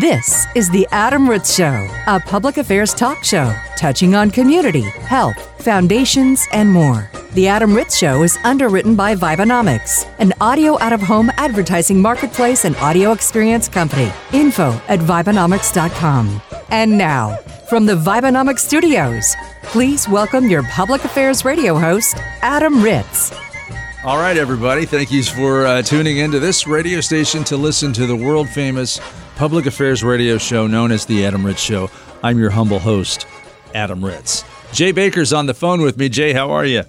This is The Adam Ritz Show, a public affairs talk show touching on community, health, foundations, and more. The Adam Ritz Show is underwritten by Vibenomics, an audio out of home advertising marketplace and audio experience company. Info at Vibenomics.com. And now, from the Vibenomics studios, please welcome your public affairs radio host, Adam Ritz. All right, everybody. Thank you for uh, tuning into this radio station to listen to the world famous public affairs radio show known as The Adam Ritz Show. I'm your humble host, Adam Ritz. Jay Baker's on the phone with me. Jay, how are you?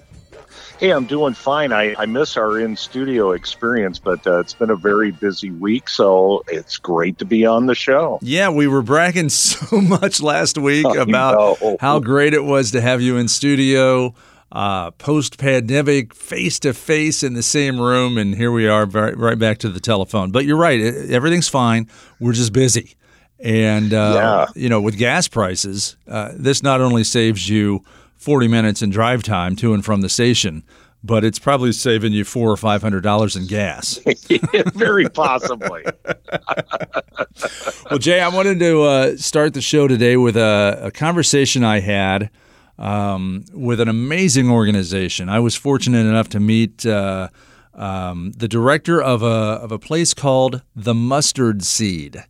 Hey, I'm doing fine. I, I miss our in studio experience, but uh, it's been a very busy week, so it's great to be on the show. Yeah, we were bragging so much last week about how great it was to have you in studio uh, post pandemic, face to face in the same room. And here we are, right, right, back to the telephone. But you're right, everything's fine. We're just busy. And, uh, yeah. you know, with gas prices, uh, this not only saves you 40 minutes in drive time to and from the station, but it's probably saving you four or five hundred dollars in gas. Very possibly. well, Jay, I wanted to uh, start the show today with a, a conversation I had um, with an amazing organization. I was fortunate enough to meet uh, um, the director of a, of a place called The Mustard Seed.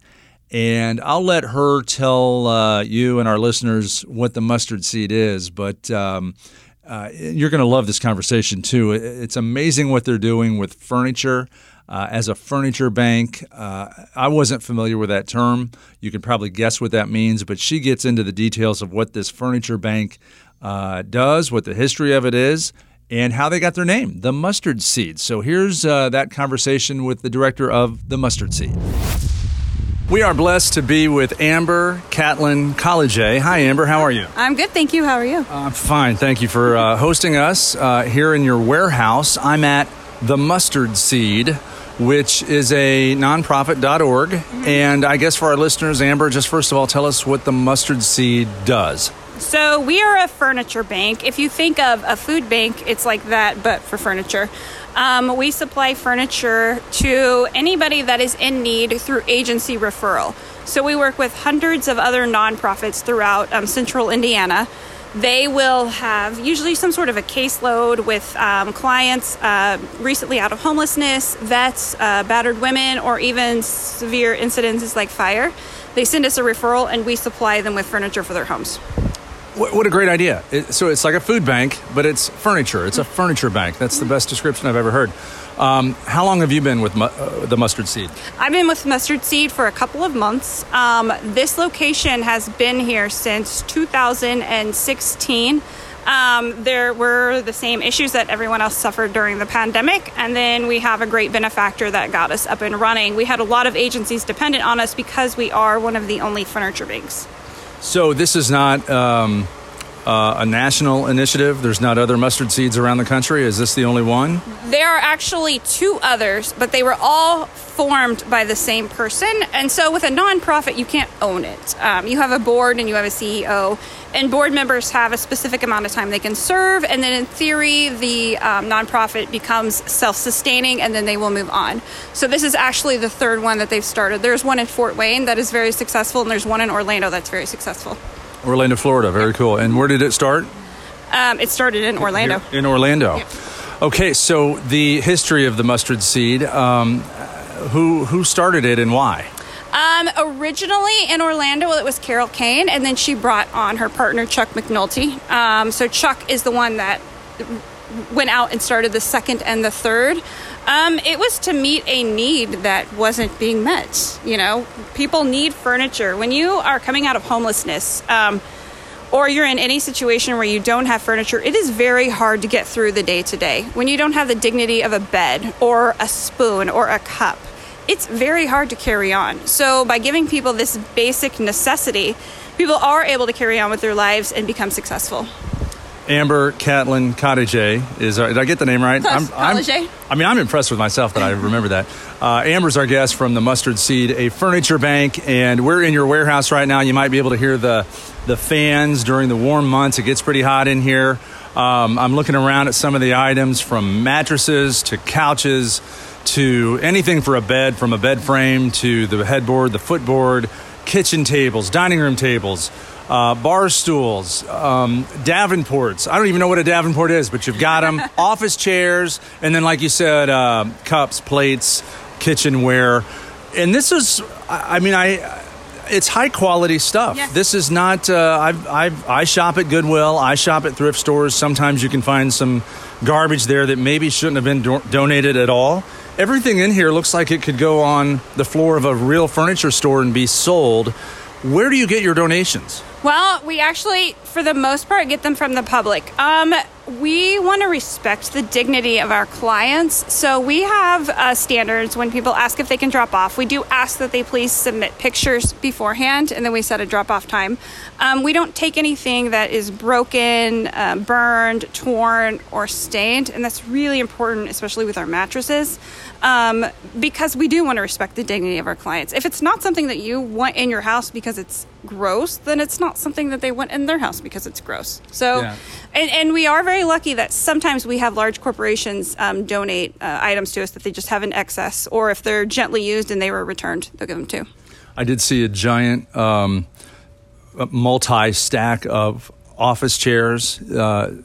And I'll let her tell uh, you and our listeners what the mustard seed is, but um, uh, you're going to love this conversation too. It's amazing what they're doing with furniture. Uh, as a furniture bank. Uh, I wasn't familiar with that term. You can probably guess what that means, but she gets into the details of what this furniture bank uh, does, what the history of it is, and how they got their name, the Mustard Seed. So here's uh, that conversation with the director of the Mustard Seed. We are blessed to be with Amber Catlin Kolodziej. Hi, Amber. How are you? I'm good, thank you. How are you? I'm fine. Thank you for uh, hosting us uh, here in your warehouse. I'm at the Mustard Seed which is a nonprofit.org. Mm-hmm. And I guess for our listeners, Amber, just first of all, tell us what the mustard seed does. So, we are a furniture bank. If you think of a food bank, it's like that, but for furniture. Um, we supply furniture to anybody that is in need through agency referral. So, we work with hundreds of other nonprofits throughout um, central Indiana they will have usually some sort of a caseload with um, clients uh, recently out of homelessness, vets, uh, battered women, or even severe incidences like fire. They send us a referral and we supply them with furniture for their homes. What, a great idea. So it's like a food bank, but it's furniture. It's a furniture bank. That's the best description I've ever heard. Um, how long have you been with mu- uh, the mustard seed? I've been with mustard seed for a couple of months. Um, this location has been here since 2016. Um, there were the same issues that everyone else suffered during the pandemic, and then we have a great benefactor that got us up and running. We had a lot of agencies dependent on us because we are one of the only furniture banks. So this is not um, uh, a national initiative. There's not other mustard seeds around the country. Is this the only one? There are actually two others, but they were all formed by the same person. And so with a nonprofit, you can't own it. Um, you have a board and you have a CEO, and board members have a specific amount of time they can serve. And then in theory, the um, nonprofit becomes self sustaining and then they will move on. So this is actually the third one that they've started. There's one in Fort Wayne that is very successful, and there's one in Orlando that's very successful. Orlando, Florida. Very cool. And where did it start? Um, it started in Orlando. Here, in Orlando. Okay, so the history of the mustard seed. Um, who who started it and why? Um, originally in Orlando, it was Carol Kane, and then she brought on her partner Chuck McNulty. Um, so Chuck is the one that went out and started the second and the third. Um, it was to meet a need that wasn't being met. You know, people need furniture. When you are coming out of homelessness, um, or you're in any situation where you don't have furniture, it is very hard to get through the day to day. When you don't have the dignity of a bed or a spoon or a cup, it's very hard to carry on. So, by giving people this basic necessity, people are able to carry on with their lives and become successful. Amber Catlin Kolodziej. Uh, did I get the name right? I'm, I'm, I mean, I'm impressed with myself that I remember that. Uh, Amber's our guest from the Mustard Seed, a furniture bank, and we're in your warehouse right now. You might be able to hear the the fans during the warm months. It gets pretty hot in here. Um, I'm looking around at some of the items from mattresses to couches to anything for a bed, from a bed frame to the headboard, the footboard, kitchen tables, dining room tables, uh, bar stools, um, Davenports. I don't even know what a Davenport is, but you've got them. Office chairs, and then, like you said, uh, cups, plates, kitchenware. And this is, I I mean, I. It's high quality stuff. Yeah. This is not. Uh, I've, I've, I shop at Goodwill. I shop at thrift stores. Sometimes you can find some garbage there that maybe shouldn't have been do- donated at all. Everything in here looks like it could go on the floor of a real furniture store and be sold. Where do you get your donations? Well, we actually, for the most part, get them from the public. Um, we want to respect the dignity of our clients. So we have uh, standards when people ask if they can drop off. We do ask that they please submit pictures beforehand, and then we set a drop off time. Um, we don't take anything that is broken, uh, burned, torn, or stained, and that's really important, especially with our mattresses. Um, because we do want to respect the dignity of our clients. If it's not something that you want in your house because it's gross, then it's not something that they want in their house because it's gross. So, Yeah. and, and we are very lucky that sometimes we have large corporations um, donate uh, items to us that they just have in excess, or if they're gently used and they were returned, they'll give them too. I did see a giant um, multi stack of office chairs. Uh,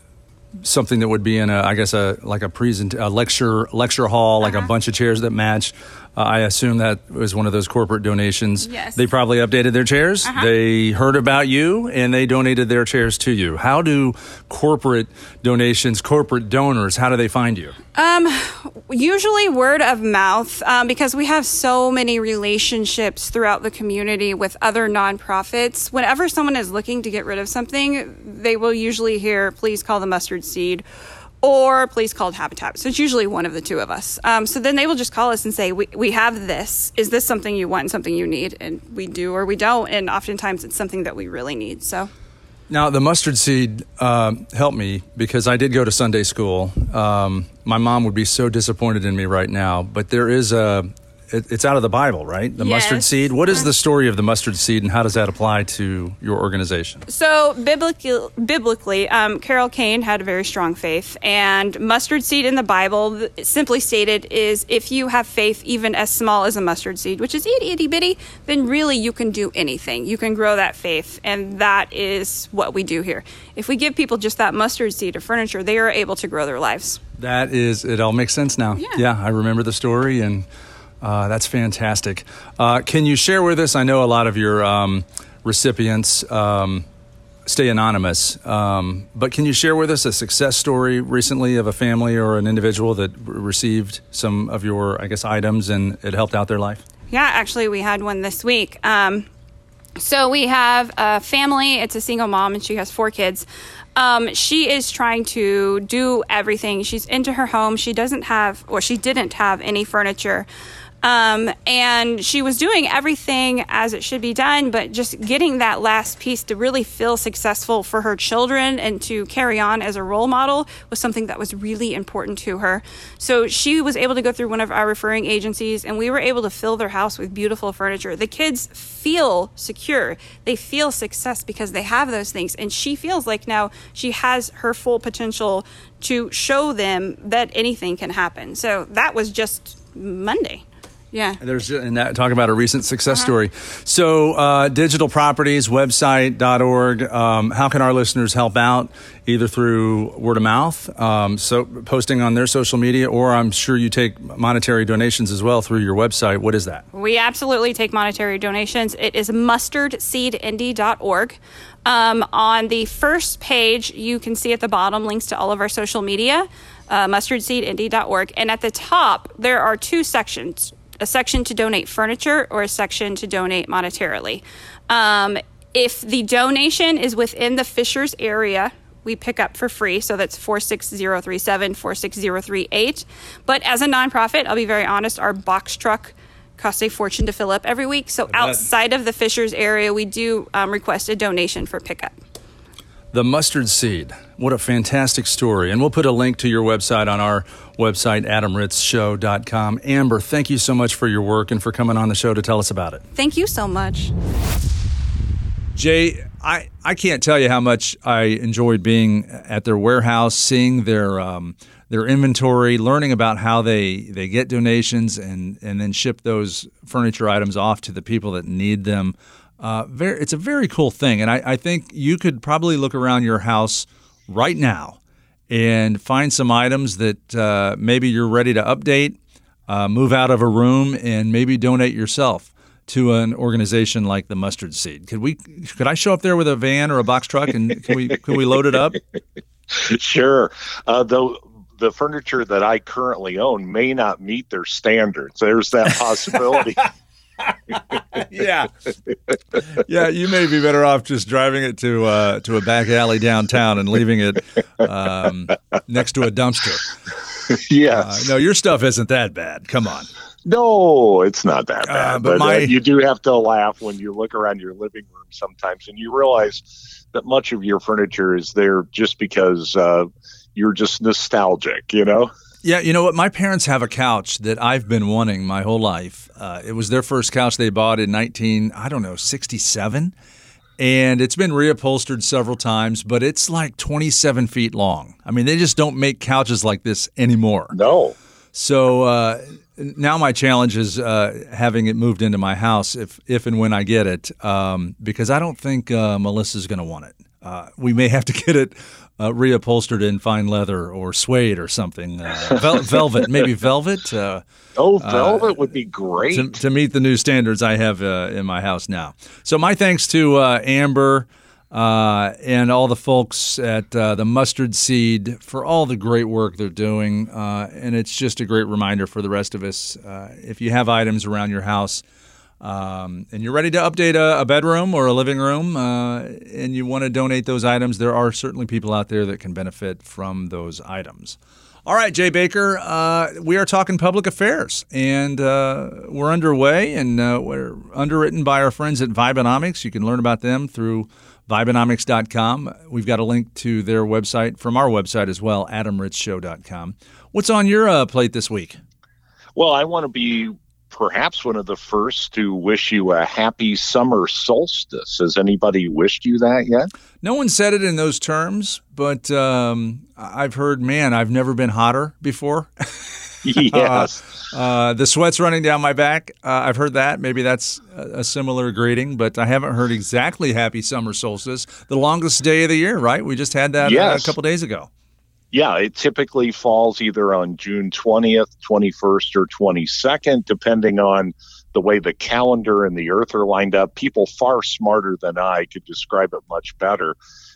something that would be in a, I guess a like a present a lecture lecture hall, like a bunch of chairs that match. Uh, I assume that was one of those corporate donations. Yes. They probably updated their chairs. They heard about you and they donated their chairs to you. How do corporate donations, corporate donors, how do they find you? Usually word of mouth, um, because we have so many relationships throughout the community with other nonprofits. Whenever someone is looking to get rid of something, they will usually hear, please call the mustard seed or please call Habitat. So it's usually one of the two of us. Um, so then they will just call us and say, we, we have this. Is this something you want and something you need? And we do or we don't. And oftentimes it's something that we really need. So. Now, the mustard seed um, helped me because I did go to Sunday school. Um, my mom would be so disappointed in me right now, but there is a. It, it's out of the Bible, right? The mustard seed. What is the story of the mustard seed, and how does that apply to your organization? So biblically, biblically um, Carol Kane had a very strong faith, and mustard seed in the Bible, simply stated, is if you have faith even as small as a mustard seed, which is itty itty bitty, then really you can do anything. You can grow that faith, and that is what we do here. If we give people just that mustard seed of furniture, they are able to grow their lives. That is, it all makes sense now. Yeah. I remember the story, and uh, that's fantastic. Uh, can you share with us? I know a lot of your um, recipients um, stay anonymous, um, but can you share with us a success story recently of a family or an individual that r- received some of your, I guess, items and it helped out their life? Yeah, actually, we had one this week. Um, so we have a family. It's a single mom, and she has four kids. Um, she is trying to do everything. She's into her home. She doesn't have, or she didn't have any furniture. Um, and she was doing everything as it should be done, but just getting that last piece to really feel successful for her children and to carry on as a role model was something that was really important to her. So she was able to go through one of our referring agencies, and we were able to fill their house with beautiful furniture. The kids feel secure, they feel success because they have those things, and she feels like now she has her full potential to show them that anything can happen. So that was just Monday. Yeah. There's and that talk about a recent success Uh-huh. story. So, uh, digital properties website.org. Um, how can our listeners help out? Either through word of mouth, um, so posting on their social media, or I'm sure you take monetary donations as well through your website. What is that? We absolutely take monetary donations. It is mustardseedindy.org. Um, on the first page, you can see at the bottom links to all of our social media, uh, mustardseedindy.org. And at the top, there are two sections a section to donate furniture or a section to donate monetarily. Um, if the donation is within the Fishers area, we pick up for free. So that's 46037, 46038. But as a nonprofit, I'll be very honest, our box truck costs a fortune to fill up every week. So outside of the Fishers area, we do um, request a donation for pickup. The mustard seed. What a fantastic story. And we'll put a link to your website on our website, adamritzshow.com. Amber, thank you so much for your work and for coming on the show to tell us about it. Thank you so much. Jay, I, I can't tell you how much I enjoyed being at their warehouse, seeing their um, their inventory, learning about how they, they get donations and, and then ship those furniture items off to the people that need them. Uh, very, it's a very cool thing. And I, I think you could probably look around your house right now and find some items that uh, maybe you're ready to update, uh, move out of a room, and maybe donate yourself to an organization like the Mustard Seed. Could we? Could I show up there with a van or a box truck, and can we can we load it up? Sure. Uh, though the furniture that I currently own may not meet their standards. There's that possibility. yeah, yeah. You may be better off just driving it to uh, to a back alley downtown and leaving it um, next to a dumpster. yeah. Uh, no, your stuff isn't that bad. Come on. No, it's not that Uh, bad. but but my- uh, you do have to laugh when you look around your living room sometimes and you realize that much of your furniture is there just because uh, you're just nostalgic, you know? Yeah, you know what? My parents have a couch that I've been wanting my whole life. Uh, it was their first couch they bought in 19, I don't know, 67. And it's been reupholstered several times, but it's like 27 feet long. I mean, they just don't make couches like this anymore. No. So uh, now my challenge is uh, having it moved into my house if, if and when I get it, um, because I don't think uh, Melissa's going to want it. Uh, we may have to get it uh, reupholstered in fine leather or suede or something, uh, vel- velvet, maybe velvet, uh, Oh, velvet would be great. to, to meet the new standards I have in my house now. So my thanks to uh, Amber uh, and all the folks at uh, the Mustard Seed for all the great work they're doing, uh, and it's just a great reminder for the rest of us. Uh, if you have items around your house. Um, and you're ready to update a, a bedroom or a living room, uh, and you want to donate those items, there are certainly people out there that can benefit from those items. All right, Jay Baker, uh, we are talking public affairs, and uh, we're underway, and uh, we're underwritten by our friends at Vibenomics. You can learn about them through Vibenomics.com. We've got a link to their website from our website as well, AdamRitzShow.com. What's on your uh, plate this week? Well, I want to be perhaps one of the first to wish you a happy summer solstice. Has anybody wished you that yet? No one said it in those terms, but um, I've heard, man, I've never been hotter before. yes. Uh, the sweat's running down my back. Uh, I've heard that. Maybe that's a, a similar greeting, but I haven't heard exactly happy summer solstice. The longest day of the year, right? We just had that uh, Yes. a couple days ago. Yeah, it typically falls either on June 20th, 21st, or 22nd, depending on the way the calendar and the earth are lined up. People far smarter than I could describe it much better.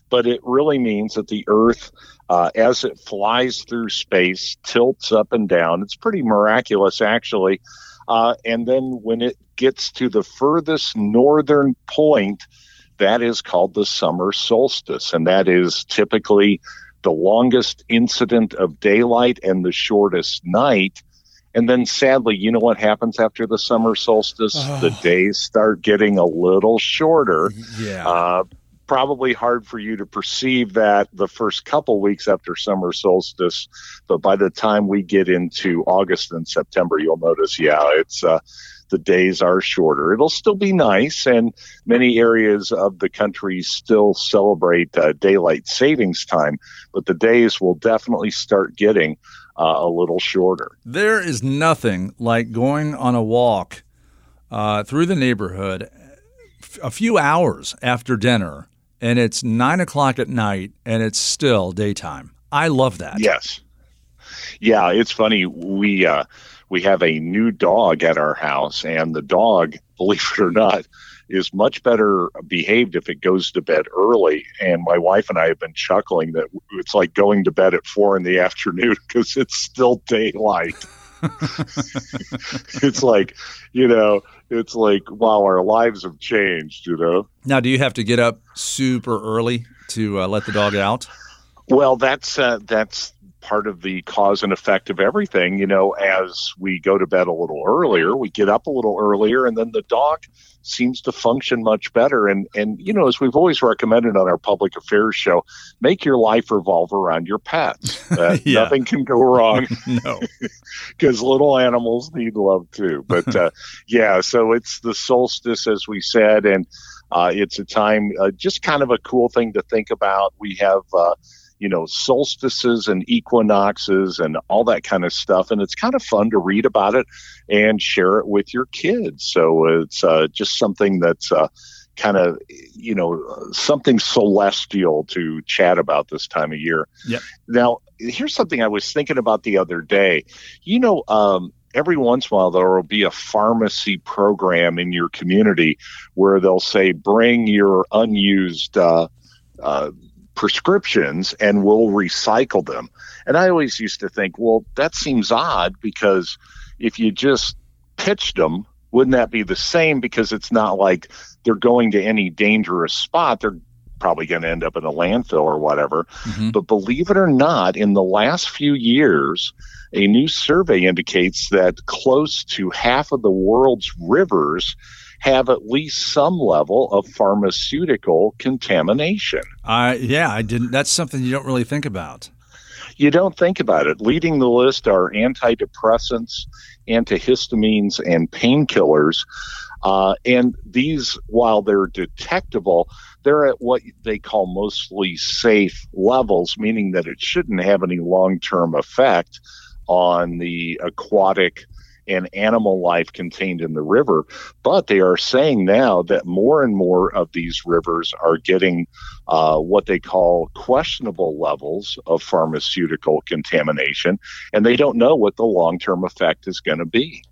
But it really means that the earth, uh, as it flies through space, tilts up and down. It's pretty miraculous, actually. Uh, and then when it gets to the furthest northern point, that is called the summer solstice. And that is typically the longest incident of daylight and the shortest night. And then sadly, you know what happens after the summer solstice? The days start getting a little shorter. Yeah. Uh, probably hard for you to perceive that the first couple weeks after summer solstice, but by the time we get into August and September, you'll notice, yeah, it's uh, the days are shorter. It'll still be nice, and many areas of the country still celebrate uh, daylight savings time, but the days will definitely start getting uh, a little shorter. There is nothing like going on a walk uh, through the neighborhood a few hours after dinner, and it's nine o'clock at night, and it's still daytime. I love that. Yes. Yeah, it's funny. We uh, we have a new dog at our house, and the dog, believe it or not, is much better behaved if it goes to bed early. And my wife and I have been chuckling that it's like going to bed at four in the afternoon because it's still daylight. it's like, you know, it's like wow, our lives have changed. You know. Now, do you have to get up super early to uh, let the dog out? Well, that's uh, that's part of the cause and effect of everything. You know, as we go to bed a little earlier, we get up a little earlier, and then the dog seems to function much better. And and you know, as we've always recommended on our public affairs show, make your life revolve around your pets. Uh, Yeah. Nothing can go wrong No. because little animals need love too. But uh, yeah, so it's the solstice, as we said, and uh, it's a time, uh, just kind of a cool thing to think about. We have, uh, you know, solstices and equinoxes and all that kind of stuff. And it's kind of fun to read about it and share it with your kids. So it's uh, just something that's uh, kind of, you know, something celestial to chat about this time of year. Yep. Now, here's something I was thinking about the other day. You know, um, every once in a while there will be a pharmacy program in your community where they'll say bring your unused uh, uh, prescriptions and we'll recycle them. And I always used to think, well, that seems odd because if you just pitched them, wouldn't that be the same? Because it's not like they're going to any dangerous spot. They're probably going to end up in a landfill or whatever. Mm-hmm. But believe it or not, in the last few years, a new survey indicates that close to half of the world's rivers have at least some level of pharmaceutical contamination. Uh, yeah, I didn't. That's something you don't really think about. You don't think about it. Leading the list are antidepressants, antihistamines, and painkillers. Uh, and these, while they're detectable, they're at what they call mostly safe levels, meaning that it shouldn't have any long term effect on the aquatic and animal life contained in the river. But they are saying now that more and more of these rivers are getting uh, what they call questionable levels of pharmaceutical contamination, and they don't know what the long term effect is going to be.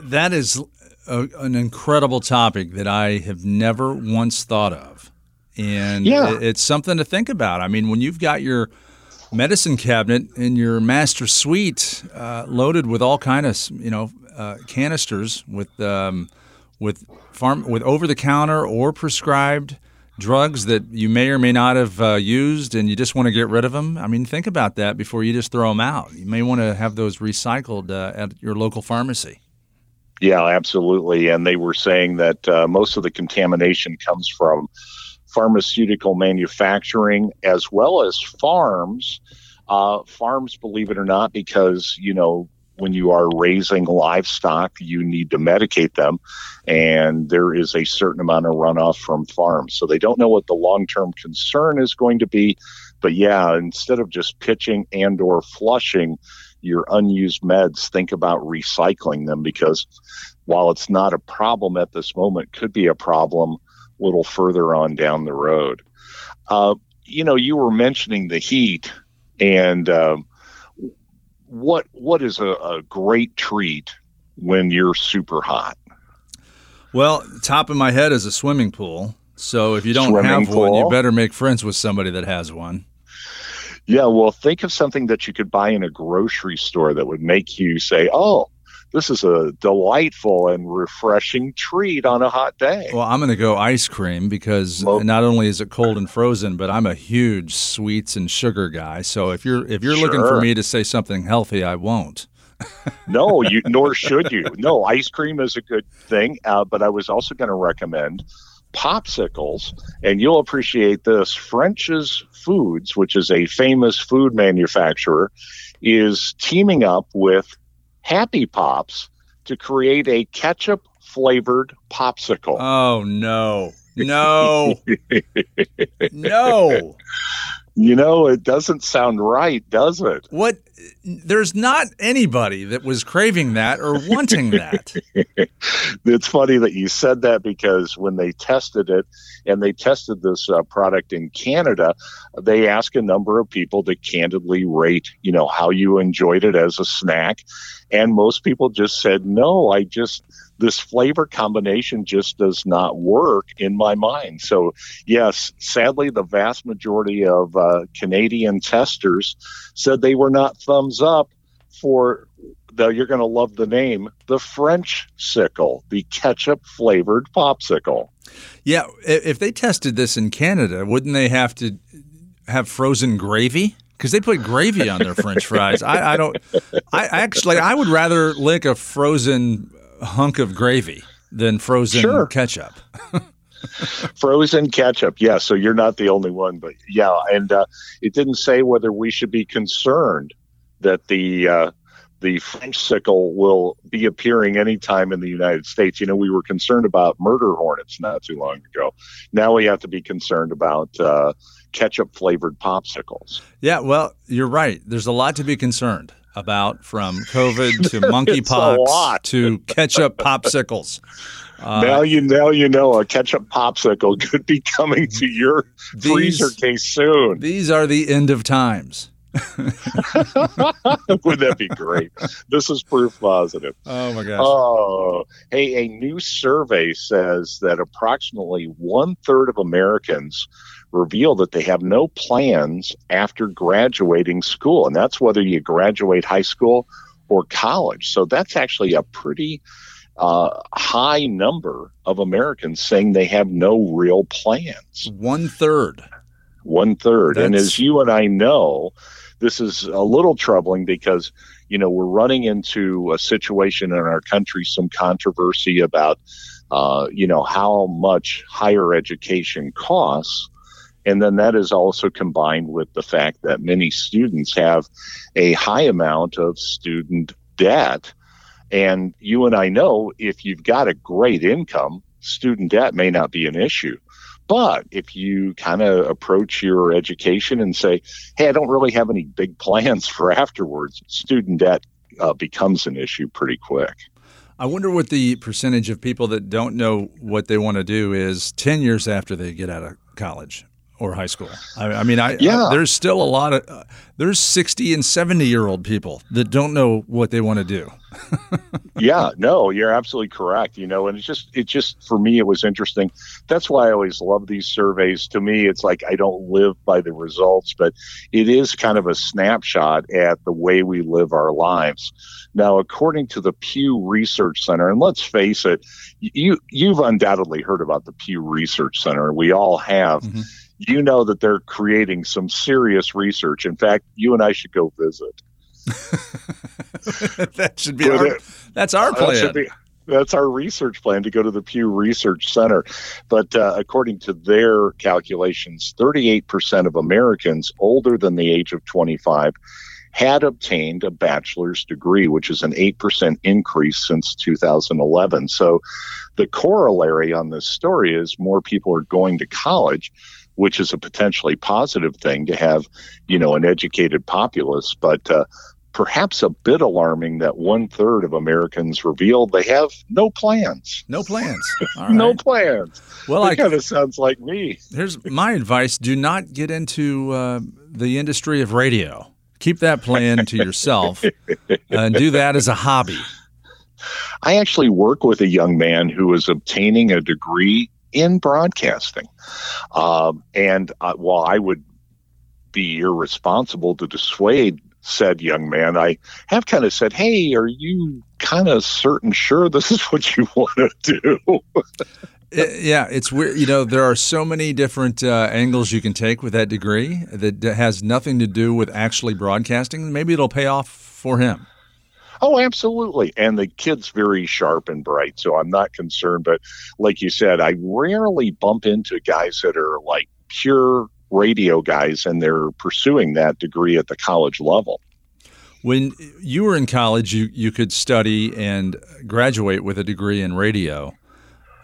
That is a, an incredible topic that I have never once thought of. And yeah. it's something to think about. I mean, when you've got your medicine cabinet in your master suite uh, loaded with all kind of you know uh, canisters with um, with farm with over the counter or prescribed drugs that you may or may not have uh, used and you just want to get rid of them i mean think about that before you just throw them out. You may want to have those recycled uh, at your local pharmacy. Yeah absolutely. And they were saying that uh, most of the contamination comes from pharmaceutical manufacturing as well as farms. Uh, farms, believe it or not, because you know when you are raising livestock, you need to medicate them, and there is a certain amount of runoff from farms. So they don't know what the long-term concern is going to be, but yeah, instead of just pitching and/or flushing your unused meds, think about recycling them because while it's not a problem at this moment, could be a problem a little further on down the road. Uh, you know, you were mentioning the heat, and um, what what is a, a great treat when you're super hot? Well, top of my head is a swimming pool. So if you don't swimming have pool. one, you better make friends with somebody that has one. Yeah, well, think of something that you could buy in a grocery store that would make you say, "Oh, this is a delightful and refreshing treat on a hot day. Well, I'm going to go ice cream because well, not only is it cold and frozen, but I'm a huge sweets and sugar guy. So if you're if you're sure. looking for me to say something healthy, I won't. no, you nor should you. No, ice cream is a good thing, uh, but I was also going to recommend popsicles, and you'll appreciate this. French's Foods, which is a famous food manufacturer, is teaming up with Happy Pops to create a ketchup flavored popsicle. Oh, no. No. no. You know, it doesn't sound right, does it? What? There's not anybody that was craving that or wanting that. it's funny that you said that because when they tested it and they tested this uh, product in Canada, they asked a number of people to candidly rate, you know, how you enjoyed it as a snack. And most people just said, no, I just, this flavor combination just does not work in my mind. So, yes, sadly, the vast majority of uh, Canadian testers said they were not thumbs up for the, you're going to love the name, the French sickle, the ketchup flavored popsicle. Yeah, if they tested this in Canada, wouldn't they have to have frozen gravy? because they put gravy on their French fries. I, I, don't. I actually I would rather lick a frozen hunk of gravy than frozen sure. ketchup. frozen ketchup, yeah. So you're not the only one, but yeah. And uh, it didn't say whether we should be concerned that the uh, the French sickle will be appearing anytime in the United States. You know, we were concerned about murder hornets not too long ago. Now we have to be concerned about uh, ketchup flavored popsicles. Yeah, well, you're right. There's a lot to be concerned about from COVID to monkeypox to ketchup popsicles. Uh, now you now you know a ketchup popsicle could be coming to your these, freezer case soon. These are the end of times. Would that be great? This is proof positive. Oh my gosh. Oh, hey, a new survey says that approximately one third of Americans reveal that they have no plans after graduating school, and that's whether you graduate high school or college. So that's actually a pretty uh, high number of Americans saying they have no real plans. One third. One third. And as you and I know, this is a little troubling because you know we're running into a situation in our country, some controversy about uh, you know how much higher education costs. And then that is also combined with the fact that many students have a high amount of student debt. And you and I know if you've got a great income, student debt may not be an issue. But if you kind of approach your education and say, hey, I don't really have any big plans for afterwards, student debt uh, becomes an issue pretty quick. I wonder what the percentage of people that don't know what they want to do is 10 years after they get out of college or high school. I, I mean, I, yeah. I, there's still a lot of uh, there's 60 and 70 year old people that don't know what they want to do. yeah, no, you're absolutely correct. You know, and it's just it just for me it was interesting. That's why I always love these surveys. To me, it's like I don't live by the results, but it is kind of a snapshot at the way we live our lives. Now, according to the Pew Research Center, and let's face it, you you've undoubtedly heard about the Pew Research Center. We all have. Mm-hmm you know that they're creating some serious research. In fact, you and I should go visit. that should be our, that's our plan. That be, that's our research plan to go to the Pew Research Center. But uh, according to their calculations, 38% of Americans older than the age of 25 had obtained a bachelor's degree, which is an 8% increase since 2011. So the corollary on this story is more people are going to college which is a potentially positive thing to have, you know, an educated populace. But uh, perhaps a bit alarming that one third of Americans reveal they have no plans. No plans. no plans. Well, that kind of sounds like me. Here's my advice: Do not get into uh, the industry of radio. Keep that plan to yourself, and do that as a hobby. I actually work with a young man who is obtaining a degree in broadcasting. Um, and uh, while I would be irresponsible to dissuade said young man, I have kind of said, Hey, are you kind of certain sure this is what you want to do? It, yeah, it's weird. You know, there are so many different uh, angles you can take with that degree that has nothing to do with actually broadcasting. Maybe it'll pay off for him. Oh, absolutely. And the kid's very sharp and bright, so I'm not concerned. But like you said, I rarely bump into guys that are like pure radio guys and they're pursuing that degree at the college level. When you were in college, you, you could study and graduate with a degree in radio.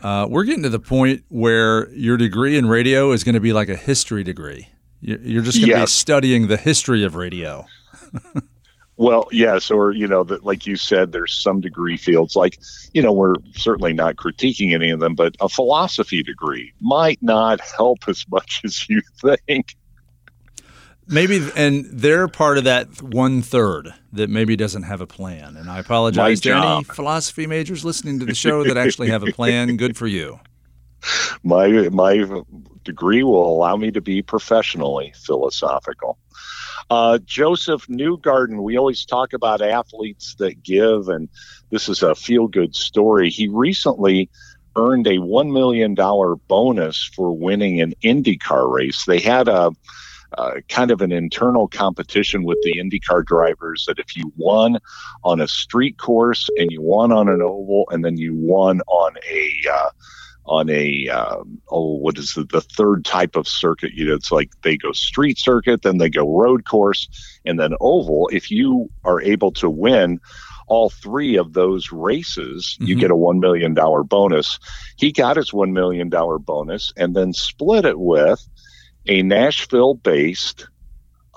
Uh, we're getting to the point where your degree in radio is going to be like a history degree. You're just going to yes. be studying the history of radio. Well, yes, or you know that, like you said, there's some degree fields like you know we're certainly not critiquing any of them, but a philosophy degree might not help as much as you think. Maybe, and they're part of that one third that maybe doesn't have a plan. And I apologize to any philosophy majors listening to the show that actually have a plan. Good for you. My my degree will allow me to be professionally philosophical. Uh, Josef Newgarden, we always talk about athletes that give, and this is a feel good story. He recently earned a $1 million bonus for winning an IndyCar race. They had a uh, kind of an internal competition with the IndyCar drivers that if you won on a street course and you won on an oval and then you won on a uh, on a um, oh what is it, the third type of circuit? You know it's like they go street circuit then they go road course and then oval. If you are able to win all three of those races you Mhm. get a $1 million bonus. He got his $1 million bonus and then split it with a nashville based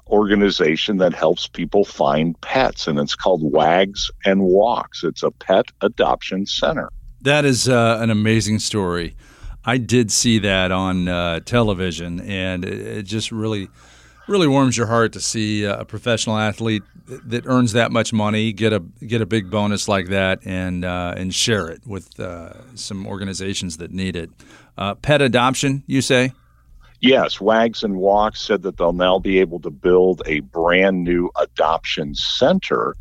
organization that helps people find pets and it's called wags and walks. It's a pet adoption center That is uh, an amazing story. I did see that on uh, television, and it, it just really, really warms your heart to see a professional athlete that earns that much money get a get a big bonus like that, and uh, and share it with uh, some organizations that need it. Uh, pet adoption, you say? Yes, Wags and Walks said that they'll now be able to build a brand new adoption center.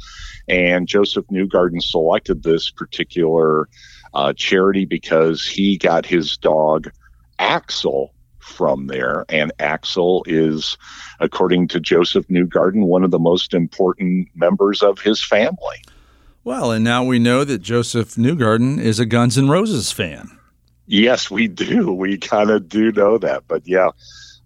And Josef Newgarden selected this particular uh, charity because he got his dog Axel from there. And Axel is, according to Josef Newgarden, one of the most important members of his family. Well, and now we know that Josef Newgarden is a Guns N' Roses fan. Yes, we do. We kind of do know that. But yeah,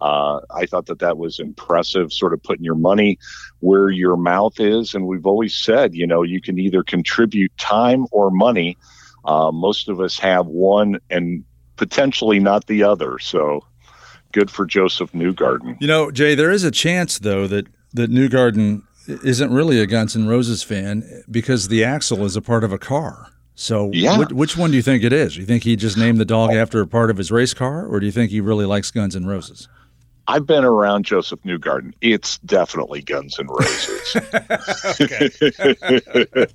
uh, I thought that that was impressive, sort of putting your money where your mouth is. And we've always said, you know, you can either contribute time or money. Uh, most of us have one and potentially not the other. So good for Josef Newgarden. You know, Jay, there is a chance though that that Newgarden isn't really a Guns N' Roses fan because the axle is a part of a car. So, Yeah. which, which one do you think it is? Do you think he just named the dog after a part of his race car, or do you think he really likes Guns N' Roses? I've been around Josef Newgarden. It's definitely Guns N' Roses.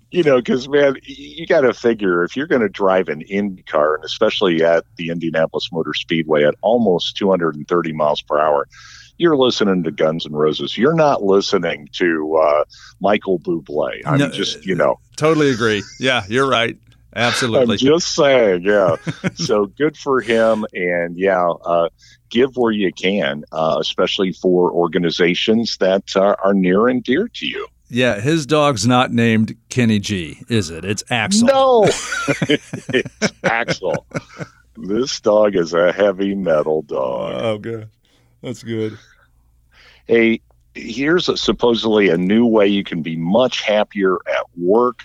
you know, because man, you got to figure if you're going to drive an Indy car, and especially at the Indianapolis Motor Speedway at almost 230 miles per hour, you're listening to Guns N' Roses. You're not listening to uh, Michael Bublé. I'm No, just, you know, Totally agree. Yeah, you're right. Absolutely. I'm just saying, yeah. so good for him, and yeah, uh, give where you can, uh, especially for organizations that uh, are near and dear to you. yeah, his dog's not named Kenny G, is it? It's Axel. No, it's Axel. This dog is a heavy metal dog. Oh, good. That's good. Hey, here's a, supposedly a new way you can be much happier at work.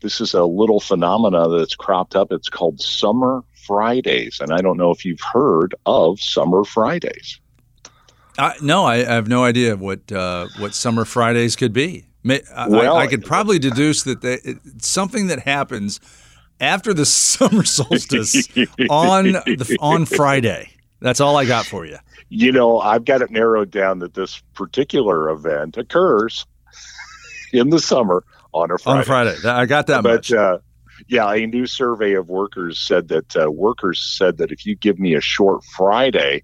This is a little phenomena that's cropped up. It's called Summer Fridays, and I don't know if you've heard of Summer Fridays. I, no, I, I have no idea what uh, what summer Fridays could be. May, I, Well- I, I could probably deduce that they, it's something that happens after the summer solstice on the, on Friday. That's all I got for you. you know, I've got it narrowed down that this particular event occurs in the summer on a Friday. On a Friday, I got that but much. uh, yeah, a new survey of workers said that uh, workers said that if you give me a short Friday,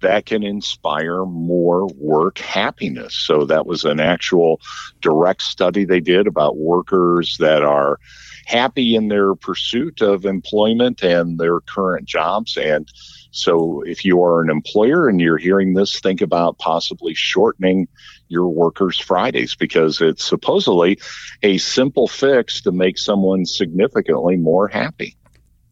that can inspire more work happiness. So that was an actual direct study they did about workers that are happy in their pursuit of employment and their current jobs. And so if you are an employer and you're hearing this, think about possibly shortening your workers' Fridays because it's supposedly a simple fix to make someone significantly more happy.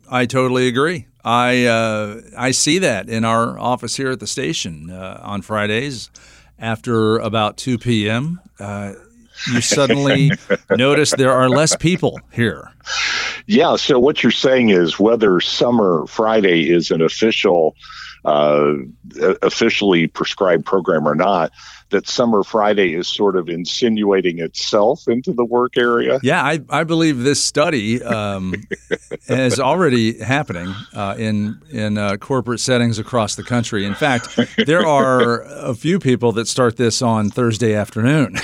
I totally agree. I uh, I see that in our office here at the station uh, on Fridays after about two p.m. Uh, you suddenly notice there are less people here. Yeah, so what you're saying is whether Summer Friday is an official, uh, officially prescribed program or not, that Summer Friday is sort of insinuating itself into the work area. Yeah, I, I believe this study um, is already happening uh, in in uh, corporate settings across the country. In fact, there are a few people that start this on Thursday afternoon.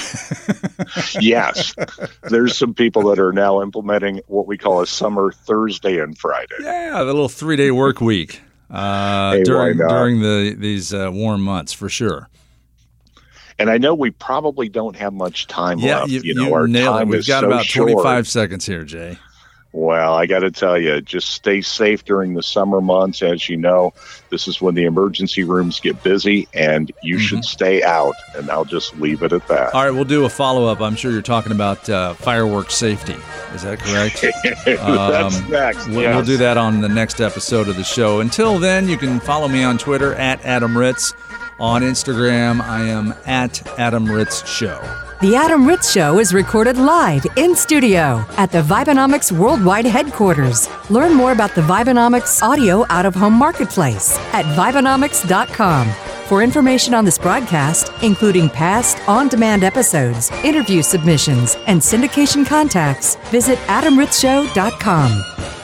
yes, there's some people that are now implementing what we call a Summer Thursday and Friday. yeah, the little three day work week uh, Hey, during during the these uh, warm months for sure. And I know we probably don't have much time Yeah, left. you, You, know, you our nailed it. time We've got so about short. 25 seconds here, Jay. Well, I got to tell you, just stay safe during the summer months. As you know, this is when the emergency rooms get busy, and you mm-hmm. should stay out. And I'll just leave it at that. All right, we'll do a follow up. I'm sure you're talking about uh, fireworks safety. Is that correct? That's um, next. We'll, yes. we'll do that on the next episode of the show. Until then, you can follow me on Twitter at Adam Ritz. On Instagram, I am at Adam Ritz Show. The Adam Ritz Show is recorded live in studio at the Vibenomics Worldwide headquarters. Learn more about the Vibenomics audio out of home marketplace at Vibenomics.com. For information on this broadcast, including past on demand episodes, interview submissions, and syndication contacts, visit AdamRitzShow.com.